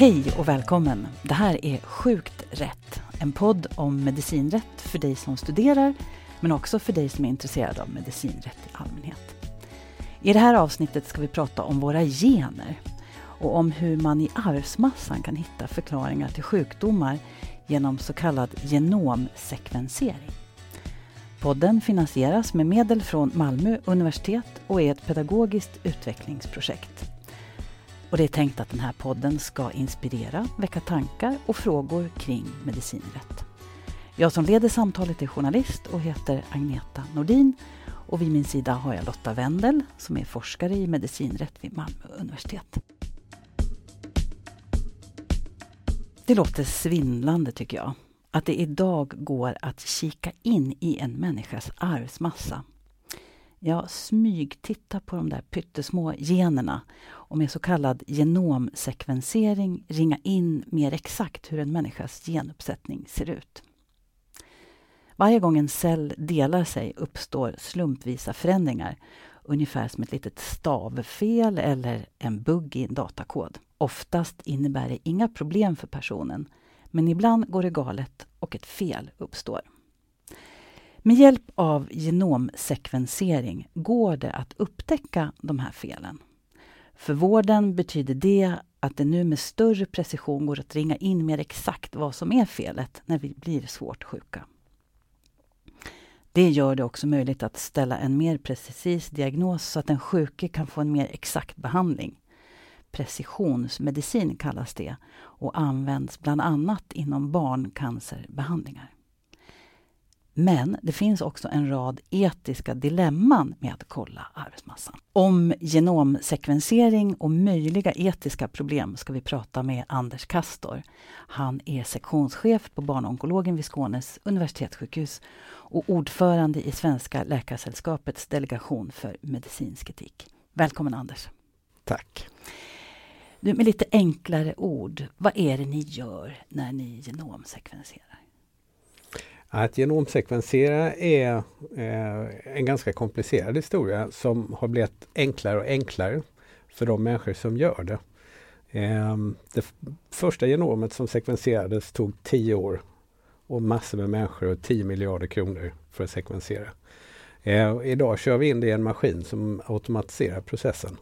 Hej och välkommen! Det här är Sjukt rätt. En podd om medicinrätt för dig som studerar men också för dig som är intresserad av medicinrätt i allmänhet. I det här avsnittet ska vi prata om våra gener och om hur man i arvsmassan kan hitta förklaringar till sjukdomar genom så kallad genomsekvensering. Podden finansieras med medel från Malmö universitet och är ett pedagogiskt utvecklingsprojekt. Och det är tänkt att den här podden ska inspirera, väcka tankar och frågor kring medicinrätt. Jag som leder samtalet är journalist och heter Agneta Nordin och vid min sida har jag Lotta Wendel som är forskare i medicinrätt vid Malmö universitet. Det låter svindlande tycker jag, att det idag går att kika in i en människas arvsmassa. Ja, smygtitta på de där pyttesmå generna och med så kallad genomsekvensering ringa in mer exakt hur en människas genuppsättning ser ut. Varje gång en cell delar sig uppstår slumpvisa förändringar, ungefär som ett litet stavfel eller en bugg i en datakod. Oftast innebär det inga problem för personen, men ibland går det galet och ett fel uppstår. Med hjälp av genomsekvensering går det att upptäcka de här felen. För vården betyder det att det nu med större precision går att ringa in mer exakt vad som är felet när vi blir svårt sjuka. Det gör det också möjligt att ställa en mer precis diagnos så att den sjuke kan få en mer exakt behandling. Precisionsmedicin kallas det och används bland annat inom barncancerbehandlingar. Men det finns också en rad etiska dilemman med att kolla arvsmassan. Om genomsekvensering och möjliga etiska problem ska vi prata med Anders Kastor. Han är sektionschef på barnonkologen vid Skånes universitetssjukhus och ordförande i Svenska Läkarsällskapets delegation för medicinsk etik. Välkommen Anders! Tack! Du, med lite enklare ord, vad är det ni gör när ni genomsekvenserar? Att genomsekvensera är eh, en ganska komplicerad historia som har blivit enklare och enklare för de människor som gör det. Eh, det första genomet som sekvenserades tog tio år och massor med människor och 10 miljarder kronor för att sekvensera. Eh, idag kör vi in det i en maskin som automatiserar processen.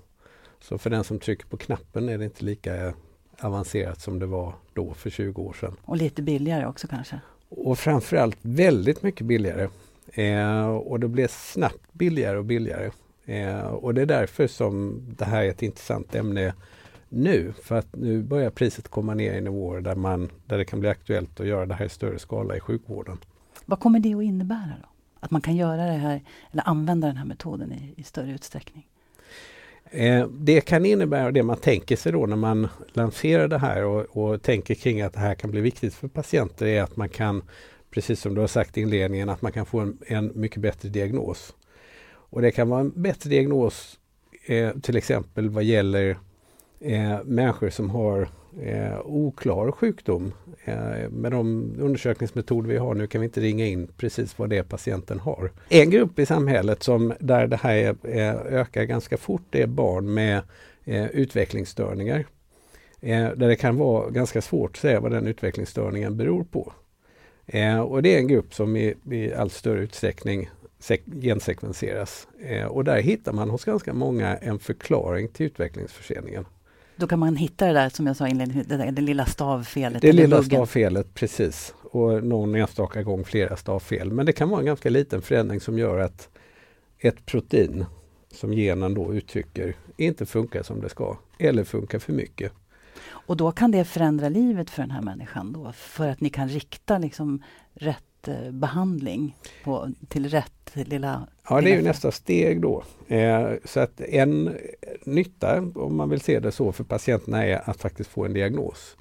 Så för den som trycker på knappen är det inte lika eh, avancerat som det var då för 20 år sedan. Och lite billigare också kanske? Och framförallt väldigt mycket billigare. Eh, och det blir snabbt billigare och billigare. Eh, och det är därför som det här är ett intressant ämne nu. För att nu börjar priset komma ner i nivåer där, man, där det kan bli aktuellt att göra det här i större skala i sjukvården. Vad kommer det att innebära då? Att man kan göra det här eller använda den här metoden i, i större utsträckning? Eh, det kan innebära det man tänker sig då när man lanserar det här och, och, tänker kring att det här kan bli viktigt för patienter är att man kan, precis som du har sagt i inledningen, att man kan få en, en mycket bättre diagnos. Och det kan vara en bättre diagnos eh, till exempel vad gäller eh, människor som har eh, oklar sjukdom. Eh, med de undersökningsmetoder vi har nu kan vi inte ringa in precis vad det är patienten har. En grupp i samhället som där det här eh, ökar ganska fort är barn med eh, utvecklingsstörningar. Eh, där det kan vara ganska svårt att säga vad den utvecklingsstörningen beror på. Eh, och det är en grupp som i, i allt större utsträckning gensekvenseras. Eh, och där hittar man hos ganska många en förklaring till utvecklingsförseningen. Då kan man hitta det där som jag sa inledningsvis, det, det lilla stavfelet. Det lilla buggen. stavfelet, precis. Och någon enstaka gång flera stavfel. Men det kan vara en ganska liten förändring som gör att ett protein som genen då uttrycker inte funkar som det ska. Eller funkar för mycket. Och då kan det förändra livet för den här människan då? För att ni kan rikta liksom rätt behandling på, till rätt lilla... Ja, det är ju nästa steg då. Eh, så att en nytta, om man vill se det så, för patienterna är att faktiskt få en diagnos.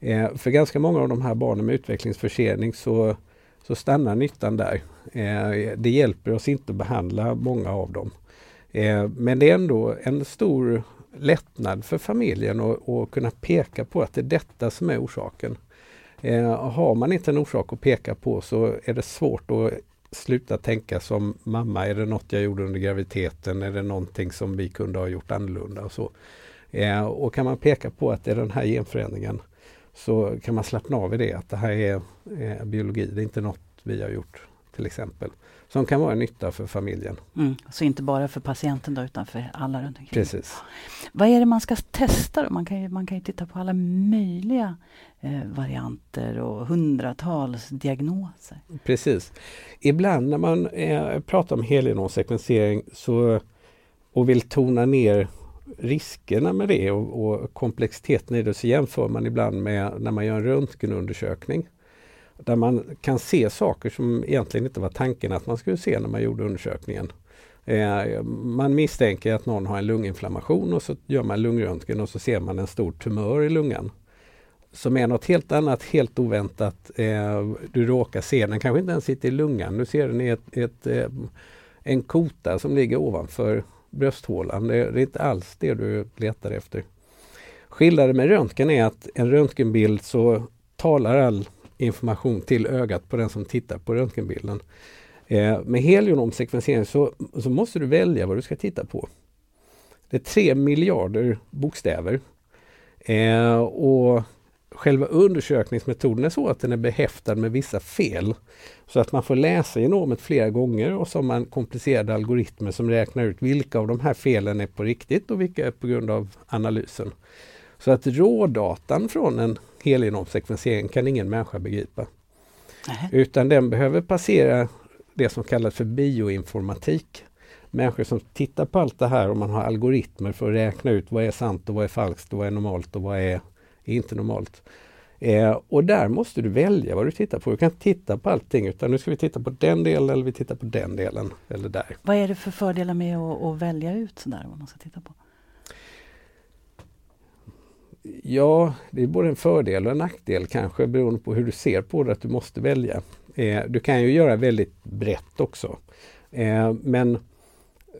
Eh, för ganska många av de här barnen med utvecklingsförsening så, så stannar nyttan där. Eh, det hjälper oss inte att behandla många av dem. Eh, men det är ändå en stor lättnad för familjen att kunna peka på att det är detta som är orsaken. Eh, har man inte en orsak att peka på så är det svårt att sluta tänka som mamma, är det något jag gjorde under graviditeten? Är det någonting som vi kunde ha gjort annorlunda? Och så. Eh, och kan man peka på att det är den här genförändringen så kan man slappna av i det, att det här är eh, biologi, det är inte något vi har gjort till exempel. Som kan vara nytta för familjen. Mm, så inte bara för patienten då, utan för alla runt omkring. Precis. Vad är det man ska testa då? Man kan ju, man kan ju titta på alla möjliga eh, varianter och hundratals diagnoser. Precis. Ibland när man eh, pratar om helgenomsekvensering så, och vill tona ner riskerna med det och, och, komplexiteten i det så jämför man ibland med när man gör en röntgenundersökning. Där man kan se saker som egentligen inte var tanken att man skulle se när man gjorde undersökningen. Eh, man misstänker att någon har en lunginflammation och så gör man lungröntgen och så ser man en stor tumör i lungan. Som är något helt annat, helt oväntat. Eh, du råkar se den, kanske inte ens sitter i lungan, du ser den i ett, ett eh, en kota som ligger ovanför brösthålan. Det, det är inte alls det du letar efter. Skillnaden med röntgen är att en röntgenbild så talar all information till ögat på den som tittar på röntgenbilden. Eh, med helionomsekvensering så, så måste du välja vad du ska titta på. Det är tre miljarder bokstäver. Eh, och själva undersökningsmetoden är så att den är behäftad med vissa fel. Så att man får läsa genomet flera gånger och så har man komplicerade algoritmer som räknar ut vilka av de här felen är på riktigt och vilka är på grund av analysen. Så att rådatan från en helgenomsekvensering kan ingen människa begripa. Nej. Utan den behöver passera det som kallas för bioinformatik. Människor som tittar på allt det här och man har algoritmer för att räkna ut vad är sant och vad är falskt och vad är normalt och vad är, är inte normalt. Eh, och där måste du välja vad du tittar på. Du kan inte titta på allting utan nu ska vi titta på den delen eller vi tittar på den delen. eller där. Vad är det för fördelar med att, att välja ut sådär vad man ska titta på? Ja, det är både en fördel och en nackdel kanske beroende på hur du ser på det, att du måste välja. Eh, du kan ju göra väldigt brett också. Eh, men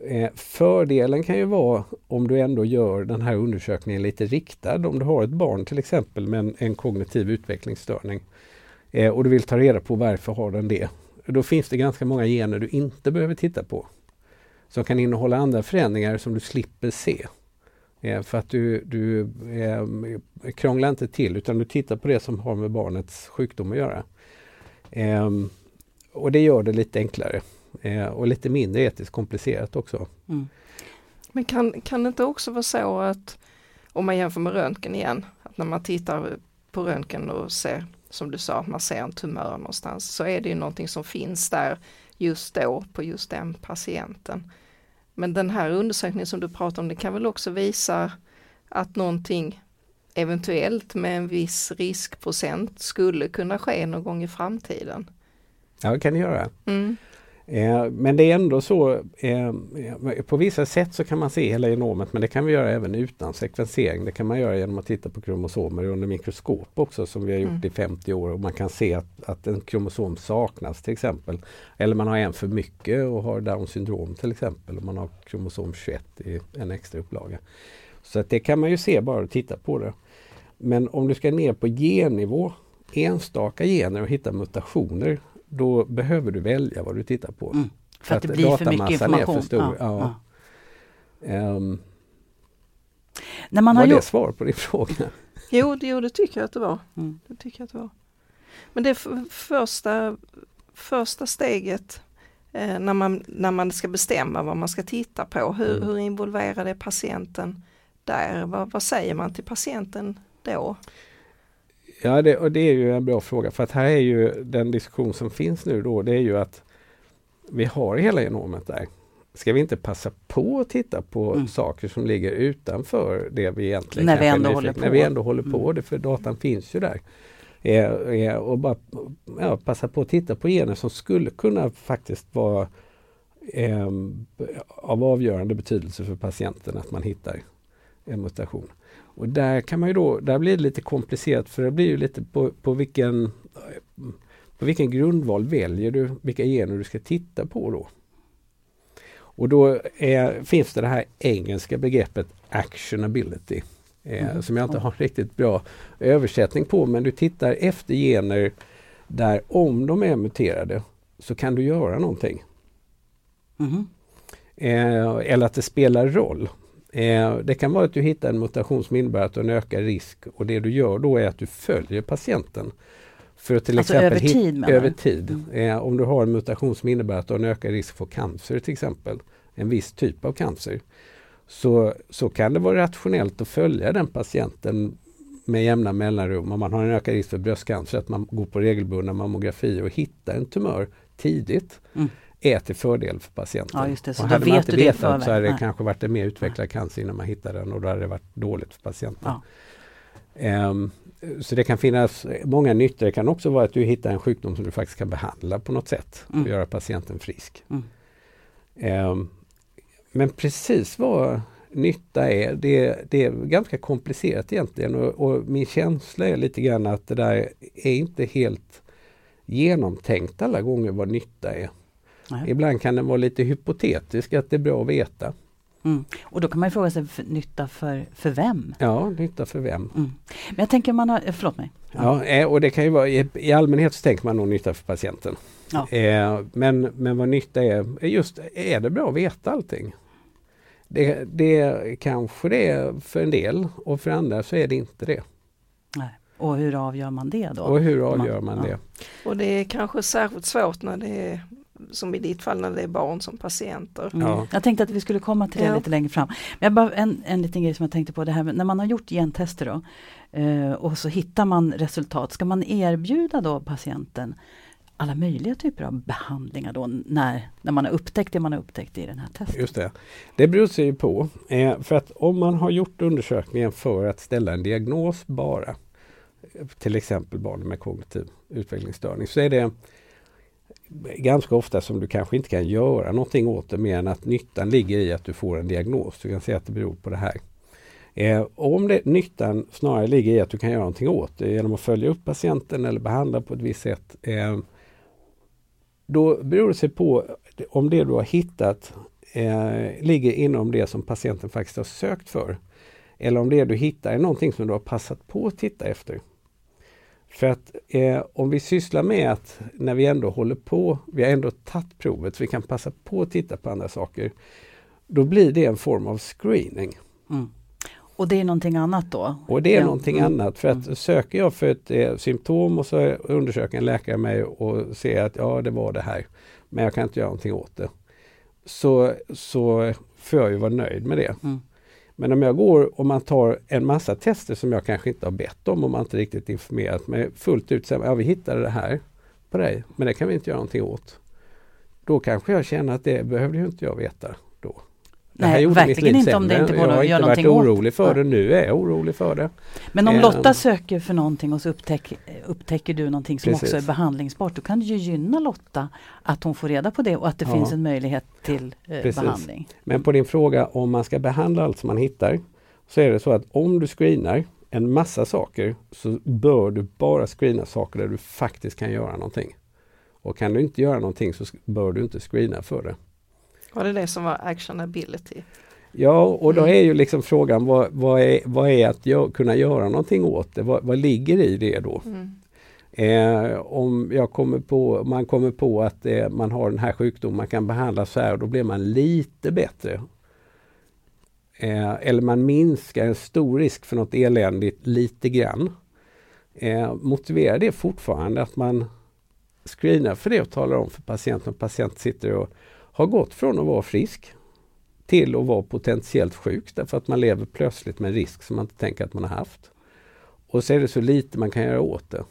eh, fördelen kan ju vara om du ändå gör den här undersökningen lite riktad. Om du har ett barn till exempel med en, en kognitiv utvecklingsstörning eh, och du vill ta reda på varför har den det. Då finns det ganska många gener du inte behöver titta på. Som kan innehålla andra förändringar som du slipper se. Eh, för att du, du eh, krånglar inte till utan du tittar på det som har med barnets sjukdom att göra. Eh, och det gör det lite enklare eh, och lite mindre etiskt komplicerat också. Mm. Men kan, kan det inte också vara så att om man jämför med röntgen igen, att när man tittar på röntgen och ser som du sa, man ser en tumör någonstans så är det ju någonting som finns där just då på just den patienten. Men den här undersökningen som du pratar om, det kan väl också visa att någonting eventuellt med en viss riskprocent skulle kunna ske någon gång i framtiden. Ja, det kan det göra. Mm. Eh, men det är ändå så, eh, på vissa sätt så kan man se hela genomet men det kan vi göra även utan sekvensering. Det kan man göra genom att titta på kromosomer under mikroskop också som vi har gjort mm. i 50 år och man kan se att, att en kromosom saknas till exempel. Eller man har en för mycket och har Downs syndrom till exempel. Och man har kromosom 21 i en extra upplaga. Så att det kan man ju se bara att titta på det. Men om du ska ner på gennivå, enstaka gener och hitta mutationer, då behöver du välja vad du tittar på. Mm. För, för, att det blir för mycket information. Är för stor. Ja, ja. Um, När man var har det gjort... svar på din fråga? Jo, det, jo, det tycker jag att det var. Mm. Det tycker jag att det var. Men det första, första steget eh, när, man, när man ska bestämma vad man ska titta på, hur, mm. hur involverad är patienten där? Vad, vad säger man till patienten då? Ja, det, och det är ju en bra fråga för att här är ju den diskussion som finns nu då, det är ju att vi har hela genomet där. Ska vi inte passa på att titta på mm. saker som ligger utanför det vi egentligen när vi ändå håller på. När vi ändå håller på det, för datan finns ju där. Eh, eh, och bara ja, passa på att titta på gener som skulle kunna faktiskt vara eh, av avgörande betydelse för patienten att man hittar en mutation. Och där kan man ju då, där blir det lite komplicerat för det blir ju lite på, på vilken på vilken grundval väljer du vilka gener du ska titta på då? Och då är, finns det det här engelska begreppet actionability. Eh, mm. Som jag inte har riktigt bra översättning på men du tittar efter gener där om de är muterade så kan du göra någonting. Mm. Eh, eller att det spelar roll. Eh, det kan vara att du hittar en mutation som innebär att du har en ökad risk och det du gör då är att du följer patienten. För att till Alltså exempel över tid, över tid. Mm. Eh, om du har en mutation som innebär att du har en ökad risk för cancer till exempel, en viss typ av cancer, så, så kan det vara rationellt att följa den patienten med jämna mellanrum. Om man har en ökad risk för bröstcancer, att man går på regelbundna mammografier och hittar en tumör tidigt Mm. Är till fördel för patienten. Ja, just det. Så och hade man vet inte vetat så hade det Nej. kanske varit en mer utvecklad cancer innan man hittade den och då hade det varit dåligt för patienten. Ja. Ehm, så det kan finnas många nyttor. Det kan också vara att du hittar en sjukdom som du faktiskt kan behandla på något sätt och Mm. göra patienten frisk. Mm. Ehm, men precis vad nytta är, det, det är ganska komplicerat egentligen och, och min känsla är lite grann att det där är inte helt genomtänkt alla gånger vad nytta är. Nej. Ibland kan den vara lite hypotetisk, att det är bra att veta. Mm. Och då kan man ju fråga sig, för, nytta för, för vem? Ja, nytta för vem? Mm. Men jag tänker man har, eh, förlåt mig. Ja, eh, och det kan ju vara, i, i allmänhet så tänker man nog nytta för patienten. Ja. Eh, men, men vad nytta är, är just, är det bra att veta allting? Det, det kanske det är för en del och för andra så är det inte det. Nej. Och hur avgör man det då? Och hur Man- avgör man ja. det? Och det är kanske särskilt svårt när det är, som i ditt fall, när det är barn som patienter. Mm. Ja. Jag tänkte att vi skulle komma till det Ja. lite längre fram. Men jag bara, en, en liten grej som jag tänkte på, det här med, när man har gjort gentester då, eh, och så hittar man resultat, ska man erbjuda då patienten alla möjliga typer av behandlingar då när, när man har upptäckt det man har upptäckt i den här testet? Just det. Det beror sig ju på. Eh, för att om man har gjort undersökningen för att ställa en diagnos bara, till exempel barn med kognitiv utvecklingsstörning, så är det ganska ofta som du kanske inte kan göra någonting åt det mer än att nyttan ligger i att du får en diagnos. Du kan säga att det beror på det här. Eh, om det, nyttan snarare ligger i att du kan göra någonting åt det genom att följa upp patienten eller behandla på ett visst sätt. Eh, då beror det sig på om det du har hittat eh, ligger inom det som patienten faktiskt har sökt för. Eller om det du hittar är någonting som du har passat på att titta efter. För att eh, om vi sysslar med att när vi ändå håller på, vi har ändå tagit provet, så vi kan passa på att titta på andra saker. Då blir det en form av screening. Mm. Och det är någonting annat då? Och det är Ja. någonting Mm. annat. För att Mm. söker jag för ett eh, symptom och så undersöker en läkare mig och ser att ja, det var det här. Men jag kan inte göra någonting åt det. Så, så får jag ju vara nöjd med det. Mm. Men om jag går och man tar en massa tester som jag kanske inte har bett om och man inte riktigt informerat mig fullt ut. Säger, ja, vi hittade det här på dig, men det kan vi inte göra någonting åt. Då kanske jag känner att det behövde ju inte jag veta då. Nej, verkligen inte om det inte går Jag har att göra inte varit någonting åt. orolig för det. Nu är jag orolig för det. Men om Eh, Lotta söker för någonting och så upptäck, upptäcker du någonting som Precis. också är behandlingsbart, då kan det ju gynna Lotta att hon får reda på det och att det Ja. finns en möjlighet till eh, behandling. Men på din fråga om man ska behandla allt som man hittar så är det så att om du screenar en massa saker så bör du bara screena saker där du faktiskt kan göra någonting. Och kan du inte göra någonting så bör du inte screena för det. Var det det som var actionability? Ja, och då Mm. är ju liksom frågan vad, vad, är, vad är att gö- kunna göra någonting åt det? Vad, vad ligger i det då? Mm. Eh, om jag kommer på, man kommer på att eh, man har den här sjukdomen, man kan behandla så här och då blir man lite bättre. Eh, eller man minskar en stor risk för något eländigt lite grann. Eh, motiverar det fortfarande att man screenar för det och talar om för patienten patienten sitter och har gått från att vara frisk till att vara potentiellt sjuk därför att man lever plötsligt med en risk som man inte tänker att man har haft. Och så är det så lite man kan göra åt det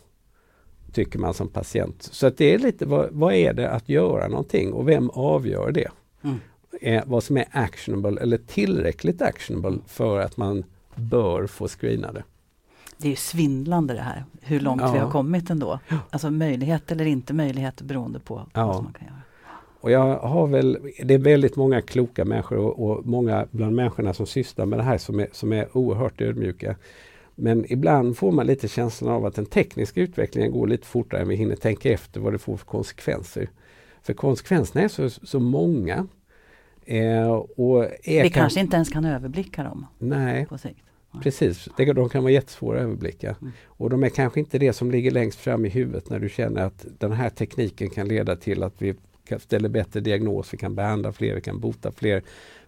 tycker man som patient. Så att det är lite vad, vad är det att göra någonting och vem avgör det? Mm. Eh, vad som är actionable eller tillräckligt actionable för att man bör få screena det. Det är svindlande det här, hur långt Ja. vi har kommit ändå. Alltså möjlighet eller inte möjlighet beroende på Ja. vad man kan göra. Och jag har väl, det är väldigt många kloka människor och, och många bland människorna som sysslar med det här som är, som är oerhört ödmjuka. Men ibland får man lite känslan av att den tekniska utvecklingen går lite fortare än vi hinner tänka efter vad det får för konsekvenser. För konsekvenserna är så, så många. Eh, och är Vi kan- kanske inte ens kan överblicka dem Nej, på sikt. precis. De kan vara jättesvåra att överblicka. Mm. Och de är kanske inte det som ligger längst fram i huvudet när du känner att den här tekniken kan leda till att vi kan ställa bättre diagnos, vi kan behandla fler, vi kan bota fler.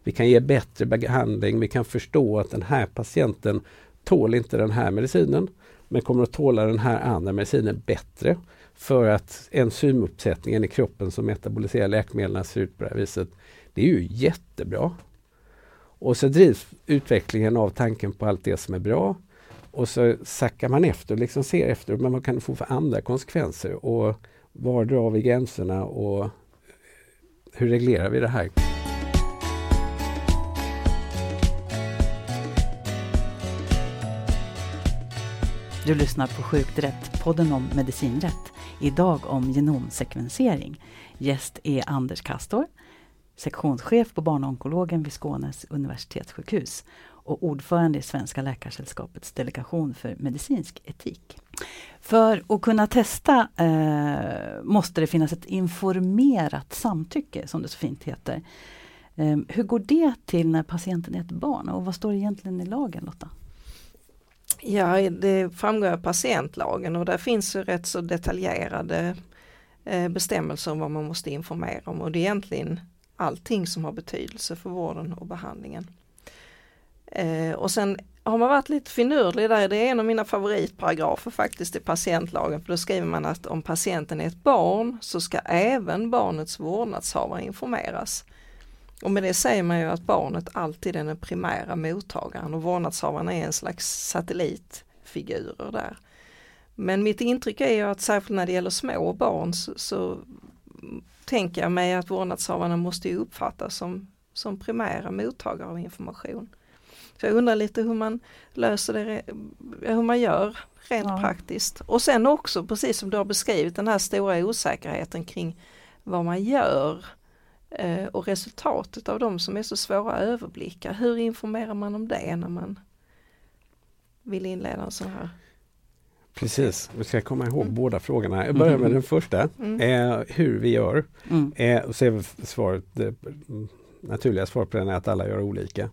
Vi kan ge bättre behandling, vi kan förstå att den här patienten tål inte den här medicinen men kommer att tåla den här andra medicinen bättre för att enzymuppsättningen i kroppen som metaboliserar läkemedlen ser ut på det här viset. Det är ju jättebra. Och så drivs utvecklingen av tanken på allt det som är bra. Och så sackar man efter och liksom ser efter men vad kan det få för andra konsekvenser och var drar vi gränserna och hur reglerar vi det här? Du lyssnar på Sjukt rätt, podden om medicinrätt. Idag om genomsekvensering. Gäst är Anders Kastor, sektionschef på barnonkologen vid Skånes universitetssjukhus och ordförande i Svenska Läkarsällskapets delegation för medicinsk etik. För att kunna testa eh, måste det finnas ett informerat samtycke, som det så fint heter. Eh, hur går det till när patienten är ett barn och vad står egentligen i lagen Lotta? Ja, det framgår av patientlagen och där finns ju rätt så detaljerade eh, bestämmelser om vad man måste informera om och det är egentligen allting som har betydelse för vården och behandlingen. Eh, och sen har man varit lite finurlig där, det är en av mina favoritparagrafer faktiskt i patientlagen, för då skriver man att om patienten är ett barn så ska även barnets vårdnadshavare informeras. Och med det säger man ju att barnet alltid är den primära mottagaren och vårdnadshavaren är en slags satellitfigurer där. Men mitt intryck är ju att särskilt när det gäller små barn så, så tänker jag mig att vårdnadshavarna måste uppfattas som, som primära mottagare av information. Så jag undrar lite hur man löser det, hur man gör rent ja. praktiskt. Och sen också, precis som du har beskrivit, den här stora osäkerheten kring vad man gör eh, och resultatet av de som är så svåra att överblicka. Hur informerar man om det när man vill inleda en sån här Precis, vi ska komma ihåg mm. båda frågorna. Jag börjar med mm. den första, mm. eh, hur vi gör. Mm. Eh, och så är svaret, det naturliga svaret på den är att alla gör olika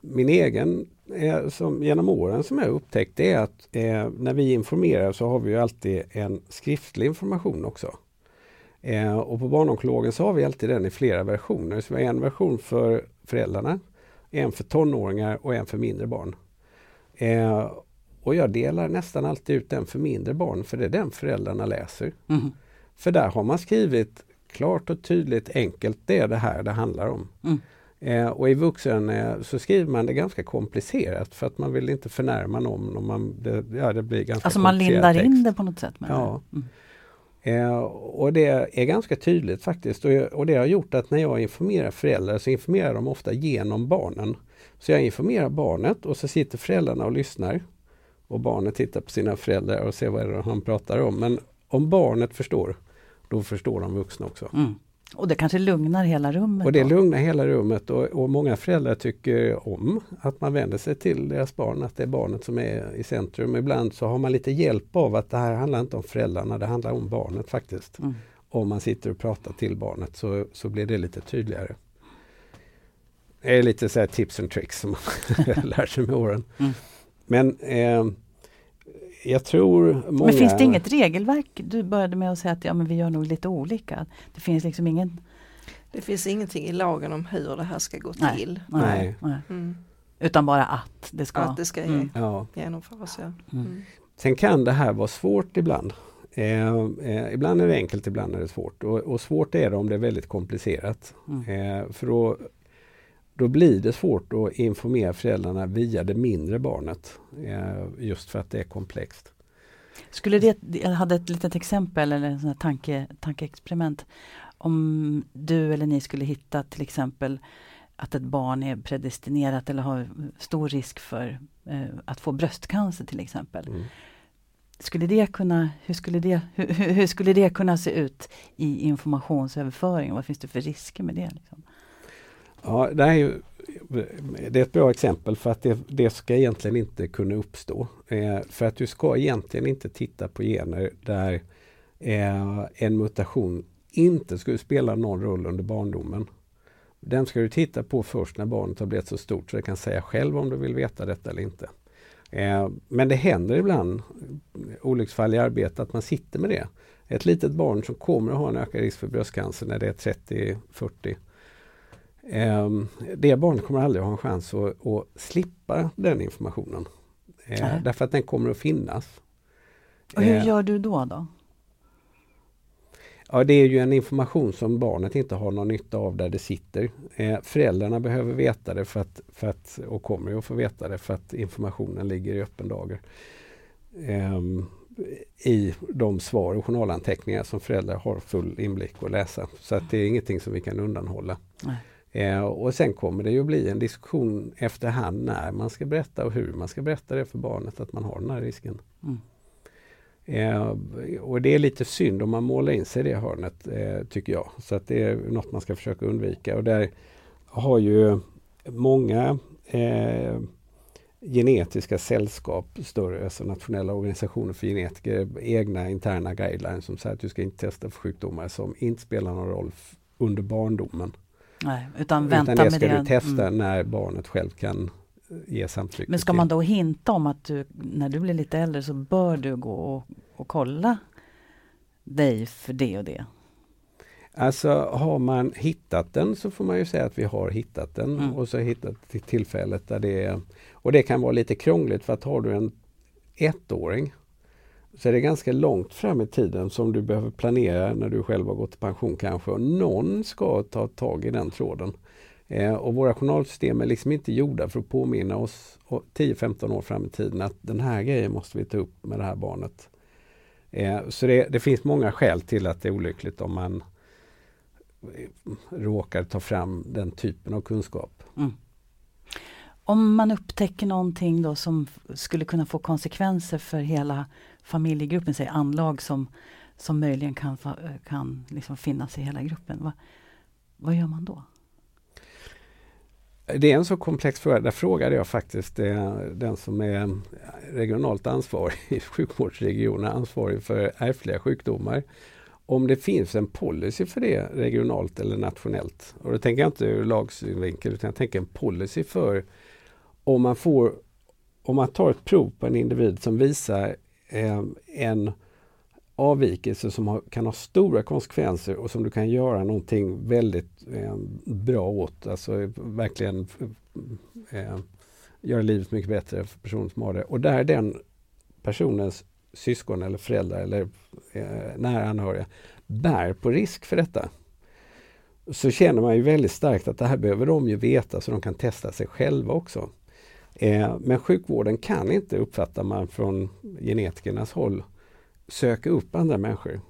min egen, eh, som, genom åren som jag upptäckt är att eh, när vi informerar så har vi alltid en skriftlig information också. Eh, och på barnonkologen så har vi alltid den i flera versioner. Så vi har en version för föräldrarna, en för tonåringar och en för mindre barn. Eh, och jag delar nästan alltid ut den för mindre barn för det är den föräldrarna läser. Mm. För där har man skrivit klart och tydligt enkelt, det är det här det handlar om. Mm. Eh, och i vuxen eh, så skriver man det ganska komplicerat för att man vill inte förnärma någon. Och man, det, ja, det blir ganska alltså man lindar text. in det på något sätt? ja. Mm. Eh, och det är ganska tydligt faktiskt och, och det har gjort att när jag informerar föräldrar så informerar de ofta genom barnen. Så jag informerar barnet och så sitter föräldrarna och lyssnar. Och barnet tittar på sina föräldrar och ser vad han pratar om. Men om barnet förstår, då förstår de vuxna också. Mm. Och det kanske lugnar hela rummet? Och det då? lugnar hela rummet och, och, många föräldrar tycker om att man vänder sig till deras barn, att det är barnet som är i centrum. Ibland så har man lite hjälp av att det här handlar inte om föräldrarna, det handlar om barnet faktiskt. Mm. Om man sitter och pratar till barnet så, så blir det lite tydligare. Det är lite så tips and tricks som man lär sig med åren. Mm. Men eh, jag tror många... Men finns det inget regelverk? Du började med att säga att ja, men vi gör nog lite olika. Det finns liksom ingen... Det finns ingenting i lagen om hur det här ska gå nej, till. Nej. nej. Mm. Utan bara att det ska, att det ska mm. genomföras. Ja. Mm. mm. Sen kan det här vara svårt ibland. Eh, eh, ibland är det enkelt, ibland är det svårt. Och, och svårt är det om det är väldigt komplicerat. Mm. Eh, för då då blir det svårt att informera föräldrarna via det mindre barnet. Eh, just för att det är komplext. Skulle det, jag hade ett litet exempel eller en tanke, tankeexperiment. Om du eller ni skulle hitta till exempel att ett barn är predestinerat eller har stor risk för eh, att få bröstcancer till exempel. Mm. Skulle det kunna, hur, skulle det, hur, hur, skulle det kunna se ut i informationsöverföring? Vad finns det för risker med det? Liksom? Ja, det, är ju, det är ett bra exempel för att det, det ska egentligen inte kunna uppstå. Eh, för att du ska egentligen inte titta på gener där eh, en mutation inte skulle spela någon roll under barndomen. Den ska du titta på först när barnet har blivit så stort så du kan säga själv om du vill veta detta eller inte. Eh, men det händer ibland olycksfall i arbetet att man sitter med det. Ett litet barn som kommer att ha en ökad risk för bröstcancer när det är 30-40 Eh, det barnet kommer aldrig ha en chans att, att slippa den informationen. Eh, därför att den kommer att finnas. Och hur gör du då? då? Ja, det är ju en information som barnet inte har någon nytta av där det sitter. Eh, föräldrarna behöver veta det för att, för att, och kommer att få veta det för att informationen ligger i öppen dager. Eh, I de svar och journalanteckningar som föräldrar har full inblick och läsa. Så att det är ingenting som vi kan undanhålla. Eh, och sen kommer det ju bli en diskussion efterhand när man ska berätta och hur man ska berätta det för barnet att man har den här risken. Mm. Eh, och det är lite synd om man målar in sig i det hörnet, eh, tycker jag. Så att det är något man ska försöka undvika. Och där har ju många genetiska sällskap, större alltså nationella organisationer för genetiker, egna interna guidelines som säger att du ska inte testa för sjukdomar som inte spelar någon roll under barndomen. Nej, utan vänta utan det ska med du testa mm. när barnet själv kan ge samtycke. Men ska man då hinta om att du, när du blir lite äldre så bör du gå och, och kolla dig för det och det? Alltså har man hittat den så får man ju säga att vi har hittat den mm. och så hittat till tillfället där det är Och det kan vara lite krångligt för att har du en ettåring så är det ganska långt fram i tiden som du behöver planera när du själv har gått i pension kanske. Och någon ska ta tag i den tråden. Eh, och våra journalsystem är liksom inte gjorda för att påminna oss 10-15 år fram i tiden att den här grejen måste vi ta upp med det här barnet. Eh, så det, det, finns många skäl till att det är olyckligt om man eh, råkar ta fram den typen av kunskap. Mm. Om man upptäcker någonting då som skulle kunna få konsekvenser för hela familjegruppen, säger anlag som, som möjligen kan, kan liksom finnas i hela gruppen. Va, vad gör man då? Det är en så komplex fråga. Där frågade jag faktiskt eh, den som är regionalt ansvarig i sjukvårdsregionen, ansvarig för ärftliga sjukdomar. Om det finns en policy för det regionalt eller nationellt. Och då tänker jag inte ur lagsynvinkel utan jag tänker en policy för om man får om man tar ett prov på en individ som visar Ehm, en avvikelse som har, kan ha stora konsekvenser och som du kan göra någonting väldigt eh, bra åt. Alltså verkligen eh, göra livet mycket bättre för personen som har det. Och där den personens syskon eller föräldrar eller eh, nära anhöriga bär på risk för detta. Så känner man ju väldigt starkt att det här behöver de ju veta så de kan testa sig själva också. Eh, men sjukvården kan inte, uppfattar man från genetikernas håll, söka upp andra människor.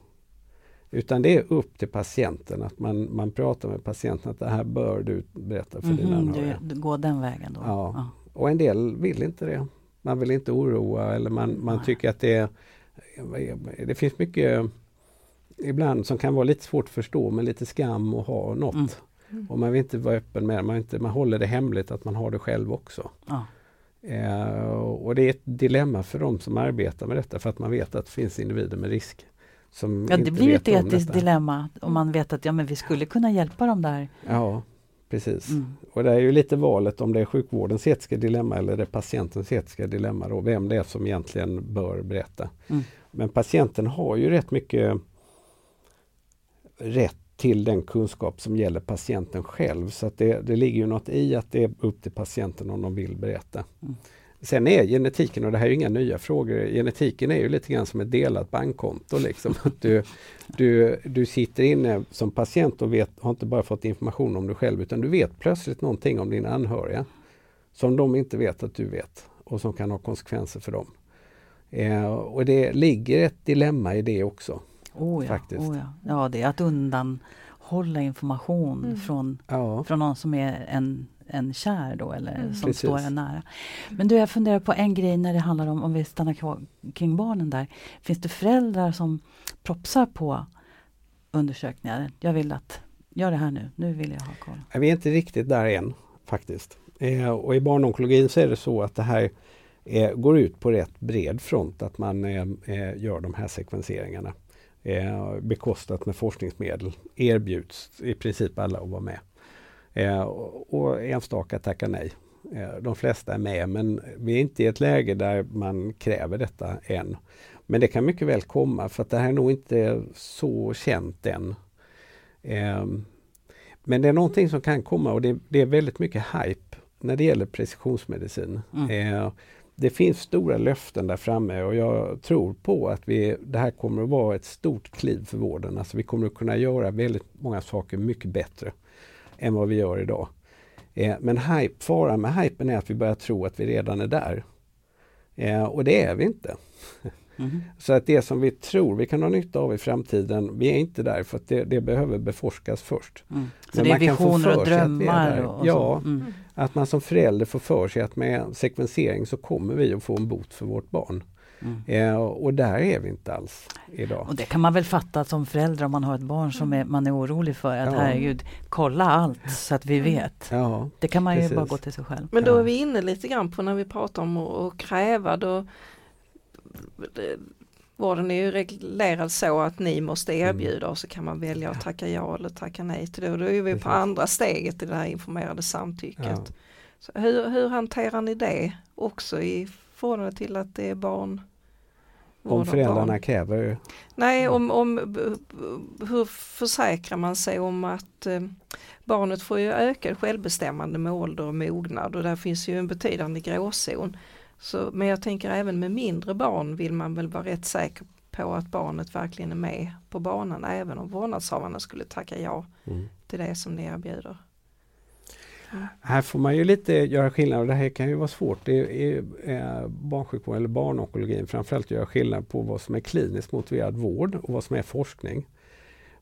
Utan det är upp till patienten, att man, man pratar med patienten att det här bör du berätta för mm -hmm, dina anhöriga. Du, du går den vägen då? Ja. ja. och en del vill inte det. Man vill inte oroa eller man, man tycker att det Det finns mycket ibland som kan vara lite svårt att förstå med lite skam och ha något. Mm. Mm. Och man vill inte vara öppen med det, man, inte, man håller det hemligt att man har det själv också. Ja. Eh, och det är ett dilemma för de som arbetar med detta för att man vet att det finns individer med risk. Som ja, det blir ett etiskt dilemma om man vet att ja, men vi skulle kunna hjälpa dem där. Ja, precis. Mm. Och det är ju lite valet om det är sjukvårdens etiska dilemma eller det patientens etiska dilemma. Då, vem det är som egentligen bör berätta. Mm. Men patienten har ju rätt mycket rätt till den kunskap som gäller patienten själv. Så att det, det ligger ju något i att det är upp till patienten om de vill berätta. Mm. Sen är genetiken, och det här är inga nya frågor, genetiken är ju lite grann som ett delat bankkonto. Liksom. Att du, du, du sitter inne som patient och vet, har inte bara fått information om dig själv utan du vet plötsligt någonting om dina anhöriga som de inte vet att du vet och som kan ha konsekvenser för dem. Eh, och det ligger ett dilemma i det också. Oh ja, faktiskt. Oh ja. ja, det är att undanhålla information mm. från, ja. från någon som är en, en kär då eller mm. som Precis. står en nära. Men du, jag funderar på en grej när det handlar om, om vi stannar kvar kring barnen där. Finns det föräldrar som propsar på undersökningar? Jag vill att, gör det här nu, nu vill jag ha koll. Vi är inte riktigt där än faktiskt. Eh, och i barnonkologin så är det så att det här eh, går ut på rätt bred front att man eh, eh gör de här sekvenseringarna eh, bekostat med forskningsmedel erbjuds i princip alla att vara med. Eh, och enstaka tackar nej. Eh, de flesta är med men vi är inte i ett läge där man kräver detta än. Men det kan mycket väl komma för att det här är nog inte så känt än. Eh, Men det är någonting som kan komma och det, det är väldigt mycket hype när det gäller precisionsmedicin. Mm. Eh, det finns stora löften där framme och jag tror på att vi, det här kommer att vara ett stort kliv för vården. Alltså vi kommer att kunna göra väldigt många saker mycket bättre än vad vi gör idag. Eh, men hype, faran med hypen är att vi börjar tro att vi redan är där. Eh, och det är vi inte. Mm. Så att det som vi tror vi kan ha nytta av i framtiden, vi är inte där för att det, det behöver beforskas först. Mm. Så Men det är man kan få visioner och drömmar? Och, Ja. Mm. Att man som förälder får för sig att med sekvensering så kommer vi att få en bot för vårt barn. Mm. Eh, och där är vi inte alls idag. Och det kan man väl fatta som förälder om man har ett barn som är, man är orolig för. Att Ja. herregud, kolla allt så att vi vet. Ja, Det kan man ju Precis. bara gå till sig själv. Men då är vi inne lite grann på när vi pratar om att, kräva då Vården är ju reglerad så att ni måste Mm. erbjuda och så kan man välja att tacka ja eller tacka nej till det. Och då är vi på andra steget i det här informerade samtycket. Ja. Så hur, hur hanterar ni det också i förhållande till att det är barn? om föräldrarna barn? kräver Nej, om, om hur försäkrar man sig om att eh, barnet får ju ökad självbestämmande med ålder och mognad och där finns ju en betydande gråzon. Så, men jag tänker även med mindre barn vill man väl vara rätt säker på att barnet verkligen är med på banan även om vårdnadshavarna skulle tacka ja mm. till det som ni erbjuder. Här får man ju lite göra skillnad och det här kan ju vara svårt. Det är eh, barnsjukvård eller barnonkologin framförallt göra skillnad på vad som är kliniskt motiverad vård och vad som är forskning.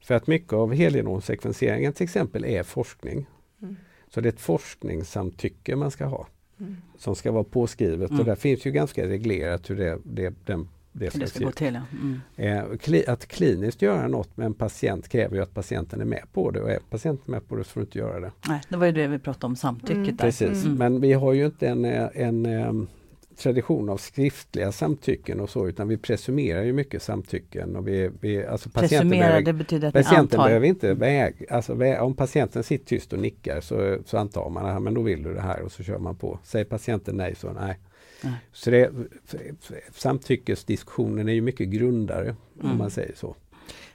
För att mycket av helgenomsekvenseringen till exempel är forskning. Mm. Så det är ett forskningssamtycke man ska ha Mm. som ska vara påskrivet Mm. och där finns ju ganska reglerat hur det, det, den, det Hur ska, det ska gå till. Ja. Mm. Eh, kli, att kliniskt göra något med en patient kräver ju att patienten är med på det och är patienten med på det så får du inte göra det. Nej, det var ju det vi pratade om, samtycket Mm. där. Precis, Mm. men vi har ju inte en, eh, en, em, tradition av skriftliga samtycken och så utan vi presumerar ju mycket samtycken. Och vi, vi, alltså patienten Presumera, behöver, det betyder att patienten antar. behöver inte väga, alltså vä, om patienten sitter tyst och nickar så, så antar man att men då vill du det här och så kör man på. Säger patienten nej så nej. Nej. Så det, samtyckesdiskussionen är ju mycket grundare Mm. om man säger så.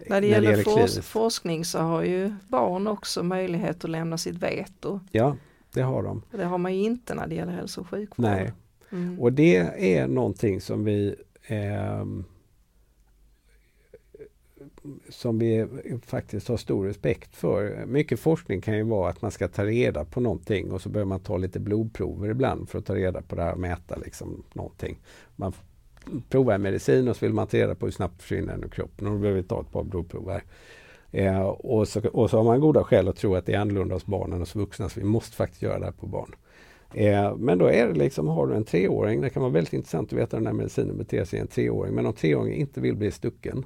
När det gäller, fors- forskning så har ju barn också möjlighet att lämna sitt veto. Ja, det har de. Det har man ju inte när det gäller hälso och sjukvård. Nej. Mm. Och det är någonting som vi eh, som vi faktiskt har stor respekt för. Mycket forskning kan ju vara att man ska ta reda på någonting och så behöver man ta lite blodprover ibland för att ta reda på det här och mäta liksom någonting. Man provar en medicin och så vill man ta reda på hur snabbt försvinner den ur kroppen och då behöver vi ta ett par blodprover. Eh, och, så, och så har man goda skäl att tro att det är annorlunda hos barnen och hos vuxna så vi måste faktiskt göra det här på barn. Eh, men då är det liksom, har du en treåring, det kan vara väldigt intressant att veta hur den här medicinen beter sig i en treåring, men om treåringen inte vill bli stucken.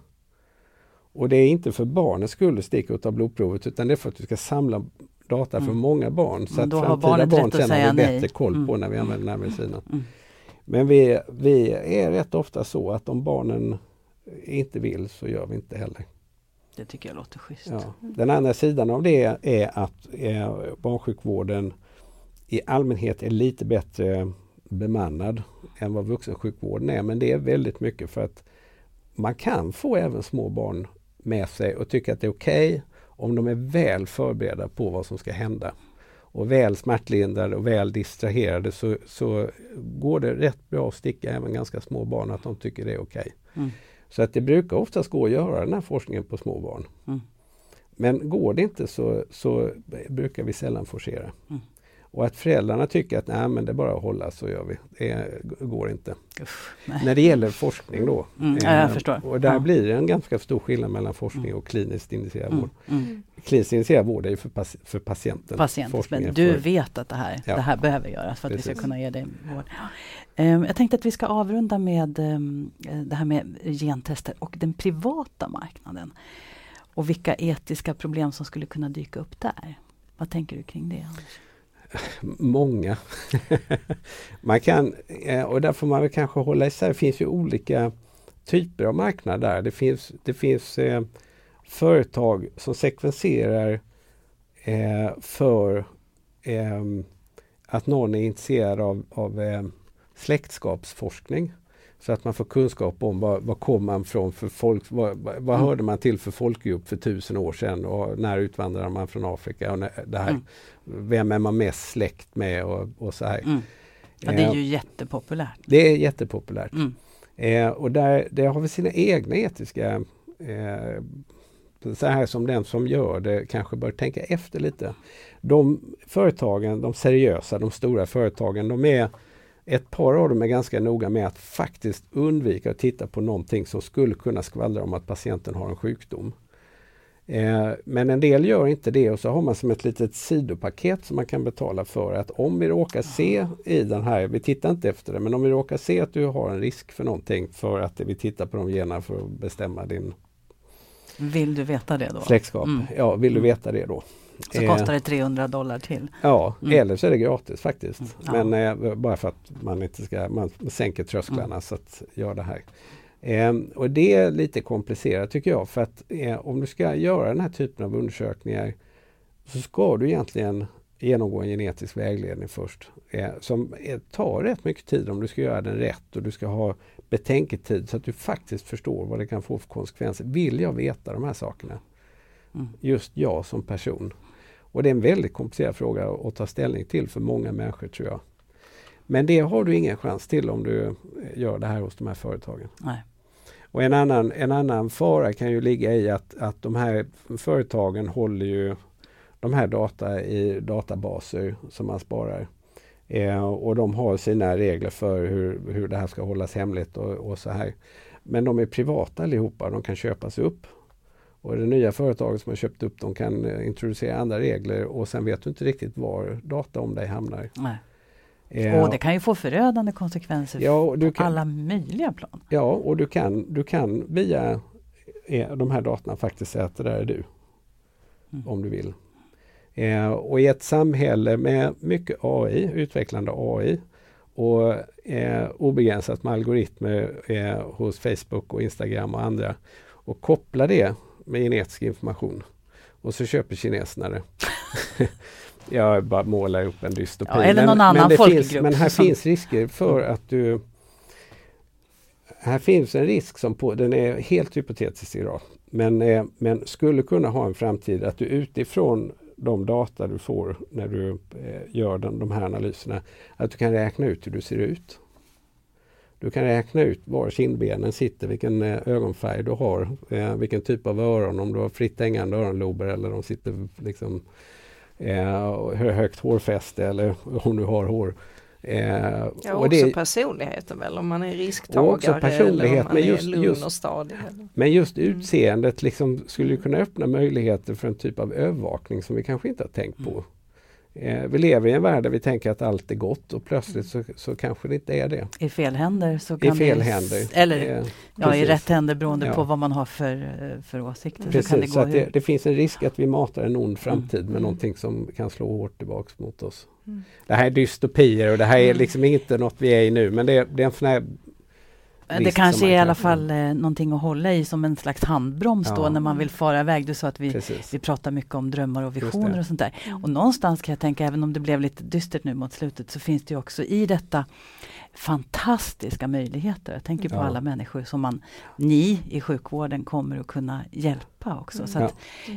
Och det är inte för barnets skull du sticker och tar blodprovet utan det är för att du ska samla data Mm. från många barn så att framtida barn sen har vi bättre nej. koll på Mm. när vi använder den här medicinen. Mm. Men vi, vi är rätt ofta så att om barnen inte vill så gör vi inte heller. Det tycker jag låter schysst. Ja. Den andra sidan av det är att eh, barnsjukvården i allmänhet är lite bättre bemannad än vad vuxensjukvården är. Men det är väldigt mycket för att man kan få även små barn med sig och tycka att det är okej om de är väl förberedda på vad som ska hända. Och väl smärtlindrade och väl distraherade så, så går det rätt bra att sticka även ganska små barn att de tycker det är okej. Mm. Så att det brukar oftast gå att göra den här forskningen på små barn. Mm. Men går det inte så, så brukar vi sällan forcera. Mm. Och att föräldrarna tycker att nej men det är bara att hålla så gör vi. Det går inte. Uff. När det gäller forskning då. Mm, ja, eh, förstår. Och där Ja. blir det en ganska stor skillnad mellan forskning Mm. och kliniskt initierad Mm. vård. Mm. Kliniskt initierad vård är ju för, paci- för patienten. Patienten, men du för- vet att det här, Ja. det här behöver göras för att vi Precis. ska kunna ge dig vård. Ehm, Jag tänkte att vi ska avrunda med ehm, det här med gentester och den privata marknaden. Och vilka etiska problem som skulle kunna dyka upp där. Vad tänker du kring det? Anders? Många. man kan, eh, och där får man väl kanske hålla isär. Det finns ju olika typer av marknader där. Det finns, det finns eh, företag som sekvenserar eh, för eh, att någon är intresserad av, av eh, släktskapsforskning. Så att man får kunskap om vad, vad kom man från för folk, vad, vad Mm. hörde man till för folkgrupp för tusen år sedan och när utvandrade man från Afrika och när, det här, Mm. vem är man mest släkt med och, och så här. Mm. Ja, det är Eh, ju jättepopulärt. det är jättepopulärt. Mm. Eh, och där, det har vi sina egna etiska eh, så här som den som gör det kanske bör tänka efter lite. De företagen, de seriösa, de stora företagen, de är ett par av dem är ganska noga med att faktiskt undvika att titta på någonting som skulle kunna skvallra om att patienten har en sjukdom. Eh, men en del gör inte det och så har man som ett litet sidopaket som man kan betala för att om vi råkar se i den här, vi tittar inte efter det, men om vi råkar se att du har en risk för någonting för att vi tittar på de generna för att bestämma din Vill du veta det då? släktskap. Mm. Ja, vill du veta det då? Så Eh, kostar det 300 dollar till. Ja, Mm. eller så är det gratis faktiskt. Mm. Men eh, bara för att man inte ska, man sänker trösklarna Mm. så att göra det här. Eh, och det är lite komplicerat tycker jag för att eh, om du ska göra den här typen av undersökningar så ska du egentligen genomgå en genetisk vägledning först. Eh, som eh, tar rätt mycket tid om du ska göra den rätt och du ska ha betänketid så att du faktiskt förstår vad det kan få för konsekvenser. Vill jag veta de här sakerna? Mm. Just jag som person. Och det är en väldigt komplicerad fråga att ta ställning till för många människor tror jag. Men det har du ingen chans till om du eh, gör det här hos de här företagen. Nej. Och en annan, en annan fara kan ju ligga i att, att de här företagen håller ju de här data i databaser som man sparar. Eh, och de har sina regler för hur, hur det här ska hållas hemligt och, och så här. Men de är privata allihopa, de kan köpas upp. Och det nya företaget som har köpt upp dem kan eh, introducera andra regler och sen vet du inte riktigt var data om dig hamnar. Nej. Eh, Och det kan ju få förödande konsekvenser ja, på kan, alla möjliga plan. Ja, och du kan, du kan via eh, de här datorna faktiskt säga att det där är du. Mm. Om du vill. Eh, och i ett samhälle med mycket AI, utvecklande AI och eh, obegränsat med algoritmer eh, hos Facebook och Instagram och andra och koppla det med genetisk information. Och så köper kineserna det. Jag bara målar upp en dystopi. Ja, eller någon men, annan men, finns, men här som- finns risker för att du här finns en risk som på, den är helt hypotetisk idag. Men, eh, men skulle kunna ha en framtid att du utifrån de data du får när du eh, gör den, de här analyserna, att du kan räkna ut hur du ser ut. Du kan räkna ut var kindbenen sitter, vilken eh, ögonfärg du har, eh, vilken typ av öron, om du har fritt hängande öronlober eller de sitter liksom eh, högt hårfäste eller om du har hår. Eh, Ja, och också det- personligheten väl, om man är risktagare också personlighet, eller om man men är just- lugn just- och stadig. eller- Men just Mm. utseendet liksom skulle kunna öppna möjligheter för en typ av övervakning som vi kanske inte har tänkt på. Eh, vi lever i en värld där vi tänker att allt är gott och plötsligt så, så kanske det inte är det. I fel händer så I kan fel det... händer. Eller Eh, ja, i rätt händer beroende Ja. på vad man har för, eh, för åsikter. Så Precis, kan det så gå att det, det finns en risk att vi matar en ond framtid med Mm. någonting som kan slå hårt tillbaks mot oss. Mm. Det här är dystopier och det här är Mm. liksom inte något vi är i nu men det, är- det är en sån här Det kanske är i alla fall eh, någonting att hålla i som en slags handbroms då Ja. när man vill fara iväg. Du sa att vi, Precis. vi pratar mycket om drömmar och visioner och sånt där. Och någonstans kan jag tänka, även om det blev lite dystert nu mot slutet, så finns det ju också i detta fantastiska möjligheter. Jag tänker på Ja. alla människor som man, ni i sjukvården kommer att kunna hjälpa också. Så Ja. att,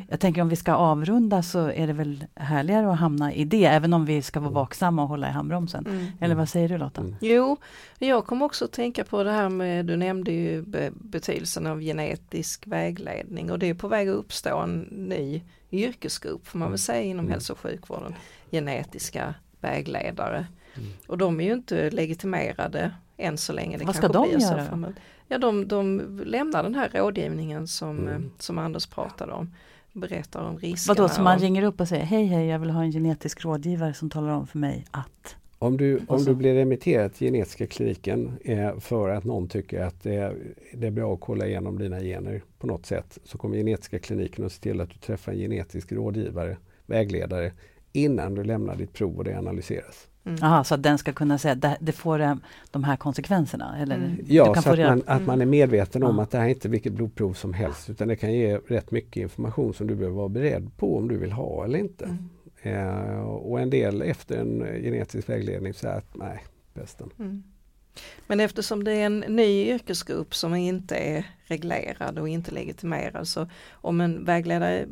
jag tänker om vi ska avrunda så är det väl härligare att hamna i det, även om vi ska vara vaksamma och hålla i handbromsen. Mm. Eller vad säger du Lotta? Mm. Jo, jag kom också att tänka på det här med, du nämnde ju be- betydelsen av genetisk vägledning och det är på väg att uppstå en ny yrkesgrupp får man väl säga inom Mm. hälso och sjukvården, genetiska vägledare. Mm. Och de är ju inte legitimerade än så länge. Det Vad ska de göra? Ja, de, de lämnar den här rådgivningen som, Mm. som Anders pratade om. Berättar om riskerna. Vadå, så man och- ringer upp och säger hej hej, jag vill ha en genetisk rådgivare som talar om för mig att... Om du, om du blir remitterad till genetiska kliniken eh, för att någon tycker att det är, det är bra att kolla igenom dina gener på något sätt så kommer genetiska kliniken att se till att du träffar en genetisk rådgivare, vägledare innan du lämnar ditt prov och det analyseras. Mm. Aha, så att den ska kunna säga det, det får de här konsekvenserna? Eller Mm. du Ja, kan så få att man, att man är medveten om att det här är inte vilket blodprov som helst utan det kan ge rätt mycket information som du behöver vara beredd på om du vill ha eller inte. Mm. Eh, och en del efter en genetisk vägledning säger att nej, bästen. Men eftersom det är en ny yrkesgrupp som inte är reglerad och inte legitimerad så om en vägledare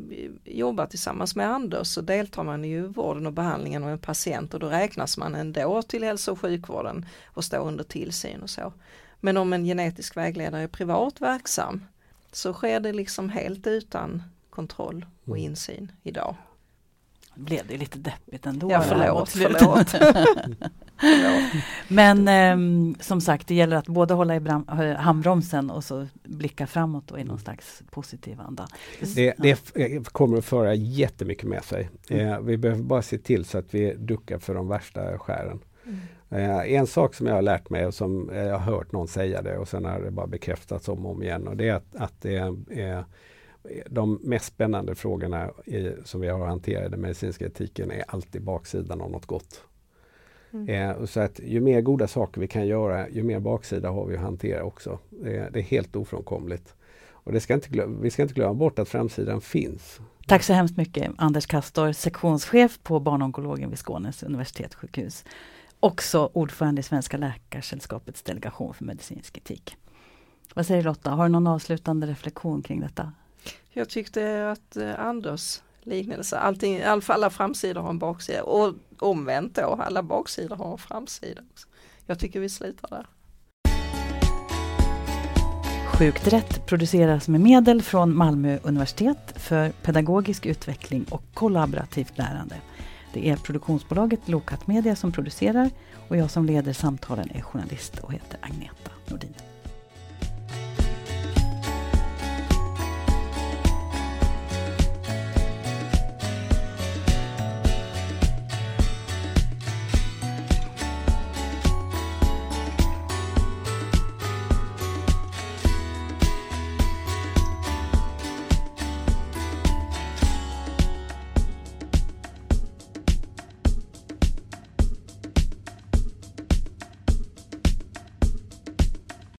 jobbar tillsammans med Anders så deltar man i vården och behandlingen av en patient och då räknas man ändå till hälso och sjukvården och står under tillsyn och så. Men om en genetisk vägledare är privat verksam så sker det liksom helt utan kontroll och mm. insyn idag. Blev det lite deppigt ändå? Ja förlåt, förlåt. Men eh, som sagt, det gäller att både hålla i handbromsen och så blicka framåt och i någon slags positiv anda. Det, det kommer att föra jättemycket med sig. Mm. Eh, vi behöver bara se till så att vi duckar för de värsta skären. Mm. Eh, en sak som jag har lärt mig och som jag har hört någon säga det och sen har det bara bekräftats om och om igen och det är att, att det är de mest spännande frågorna i, som vi har att hantera i den medicinska etiken är alltid baksidan av något gott. Mm. Eh, så att ju mer goda saker vi kan göra, ju mer baksida har vi att hantera också. Det, det är helt ofrånkomligt. Och det ska inte glöm, vi ska inte glömma bort att framsidan finns. Tack så hemskt mycket Anders Kastor, sektionschef på barnonkologen vid Skånes universitetssjukhus. Också ordförande i Svenska Läkarsällskapets delegation för medicinsk etik. Vad säger Lotta, har du någon avslutande reflektion kring detta? Jag tyckte att eh, Anders liknelse, allting, alla framsidor har en baksida och omvänt då, alla baksidor har en framsida. Också. Jag tycker vi slutar där. Sjukt rätt produceras med medel från Malmö universitet för pedagogisk utveckling och kollaborativt lärande. Det är produktionsbolaget Lokat Media som producerar och jag som leder samtalen är journalist och heter Agneta Nordin.